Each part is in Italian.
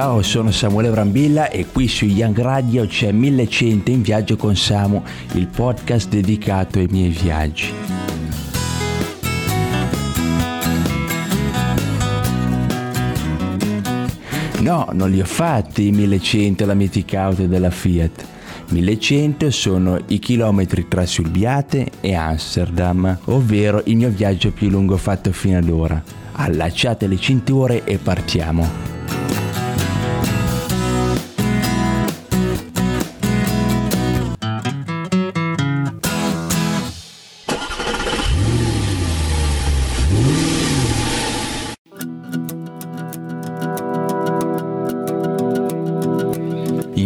Ciao, sono Samuele Brambilla e qui su Young Radio c'è 1100 in viaggio con Samu, il podcast dedicato ai miei viaggi. No, non li ho fatti i 1100 la Mythic Auto della Fiat. 1100 sono i chilometri tra Sulbiate e Amsterdam, ovvero il mio viaggio più lungo fatto fino ad ora. Allacciate le cinture e partiamo.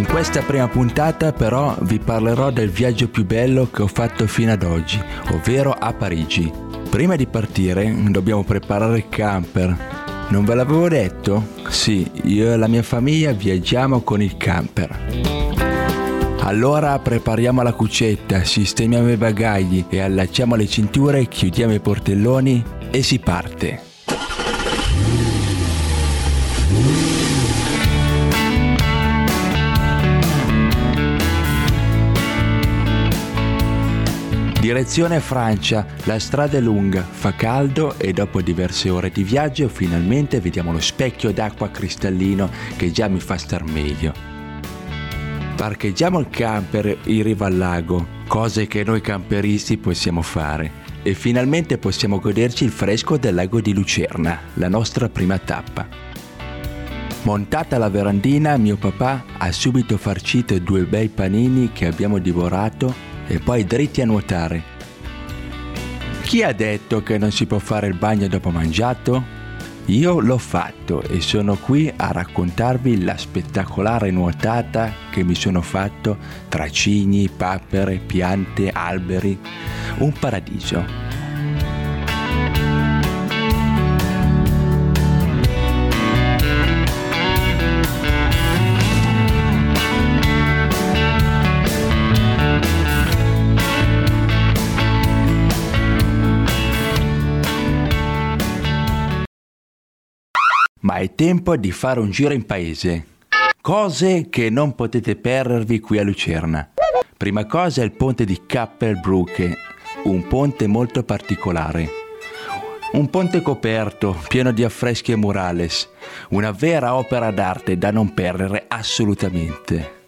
Questa prima puntata però vi parlerò del viaggio più bello che ho fatto fino ad oggi, ovvero a Parigi. Prima di partire dobbiamo preparare il camper. Non ve l'avevo detto? Sì, io e la mia famiglia viaggiamo con il camper. Allora prepariamo la cucetta, sistemiamo i bagagli e allacciamo le cinture, chiudiamo i portelloni e si parte. Direzione Francia, la strada è lunga, fa caldo e dopo diverse ore di viaggio finalmente vediamo lo specchio d'acqua cristallino che già mi fa star meglio. Parcheggiamo il camper in riva al lago, cose che noi camperisti possiamo fare, e finalmente possiamo goderci il fresco del lago di Lucerna, la nostra prima tappa. Montata la verandina, mio papà ha subito farcito due bei panini che abbiamo divorato e poi dritti a nuotare. Chi ha detto che non si può fare il bagno dopo mangiato? Io l'ho fatto e sono qui a raccontarvi la spettacolare nuotata che mi sono fatto tra cigni, papere, piante, alberi. Un paradiso. È tempo di fare un giro in paese. Cose che non potete perdervi qui a Lucerna. Prima cosa è il ponte di Kappelbrücke, un ponte molto particolare. Un ponte coperto, pieno di affreschi e murales, una vera opera d'arte da non perdere assolutamente.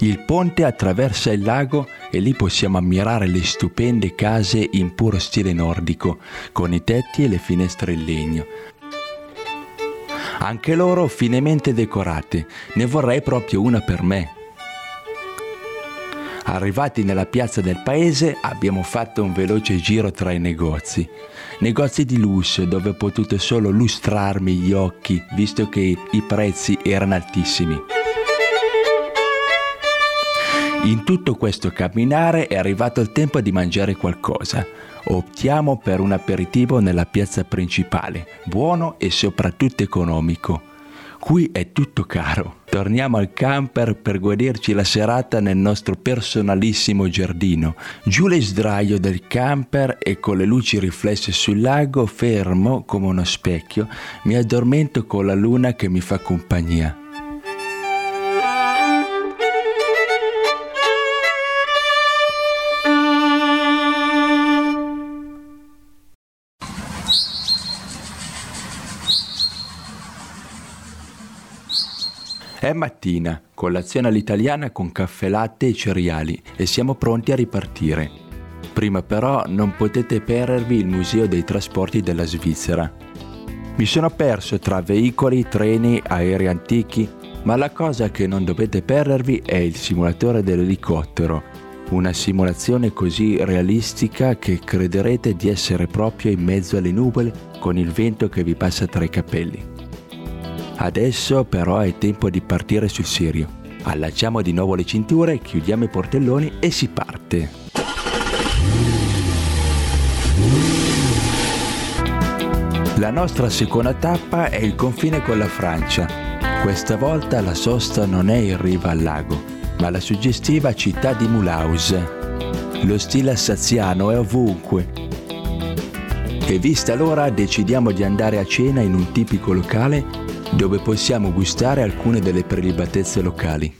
Il ponte attraversa il lago e lì possiamo ammirare le stupende case in puro stile nordico, con i tetti e le finestre in legno, anche loro finemente decorate. Ne vorrei proprio una per me. Arrivati nella piazza del paese abbiamo fatto un veloce giro tra i negozi. Negozi di lusso dove ho potuto solo lustrarmi gli occhi visto che i prezzi erano altissimi. In tutto questo camminare è arrivato il tempo di mangiare qualcosa. Optiamo per un aperitivo nella piazza principale, buono e soprattutto economico. Qui è tutto caro. Torniamo al camper per goderci la serata nel nostro personalissimo giardino. Giù le sdraio del camper e con le luci riflesse sul lago, fermo come uno specchio, mi addormento con la luna che mi fa compagnia. È mattina, colazione all'italiana con caffè latte e cereali e siamo pronti a ripartire. Prima però non potete perdervi il Museo dei Trasporti della Svizzera. Mi sono perso tra veicoli, treni, aerei antichi, ma la cosa che non dovete perdervi è il simulatore dell'elicottero, una simulazione così realistica che crederete di essere proprio in mezzo alle nuvole con il vento che vi passa tra i capelli. Adesso però è tempo di partire sul serio. Allacciamo di nuovo le cinture, chiudiamo i portelloni e si parte. La nostra seconda tappa è il confine con la Francia. Questa volta la sosta non è in riva al lago, ma la suggestiva città di Mulhouse. Lo stile assaziano è ovunque. E vista l'ora decidiamo di andare a cena in un tipico locale dove possiamo gustare alcune delle prelibatezze locali.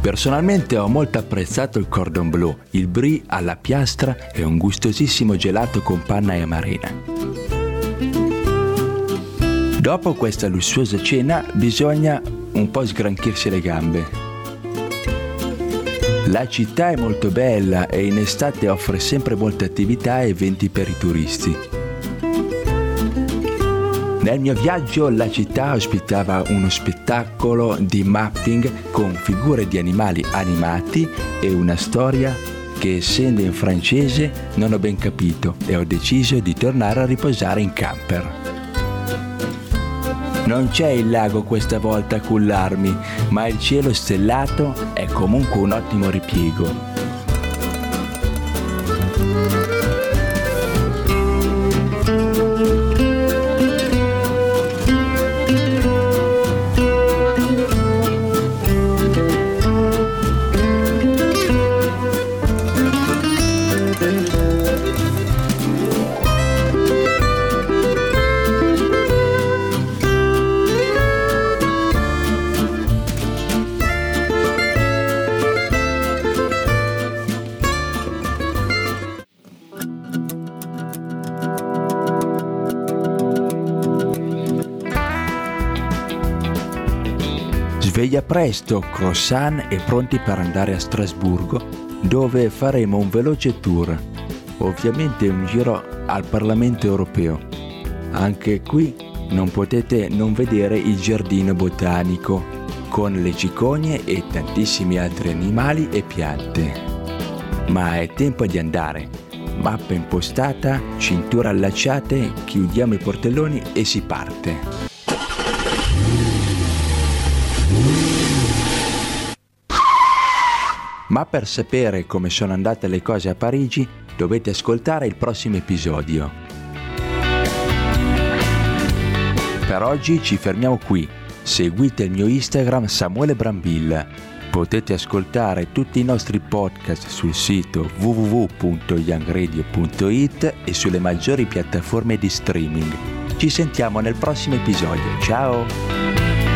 Personalmente ho molto apprezzato il cordon bleu, il brie alla piastra e un gustosissimo gelato con panna e amarena. Dopo questa lussuosa cena bisogna un po' sgranchirsi le gambe. La città è molto bella e in estate offre sempre molte attività e eventi per i turisti. Nel mio viaggio la città ospitava uno spettacolo di mapping con figure di animali animati e una storia che essendo in francese non ho ben capito e ho deciso di tornare a riposare in camper. Non c'è il lago questa volta a cullarmi, ma il cielo stellato è comunque un ottimo ripiego. Sveglia presto, croissant e pronti per andare a Strasburgo, dove faremo un veloce tour, ovviamente un giro al Parlamento europeo. Anche qui non potete non vedere il giardino botanico, con le cicogne e tantissimi altri animali e piante. Ma è tempo di andare. Mappa impostata, cintura allacciate, chiudiamo i portelloni e si parte. Ma per sapere come sono andate le cose a Parigi dovete ascoltare il prossimo episodio. Per oggi ci fermiamo qui. Seguite il mio Instagram Samuele Brambilla. Potete ascoltare tutti i nostri podcast sul sito www.youngradio.it e sulle maggiori piattaforme di streaming. Ci sentiamo nel prossimo episodio. Ciao!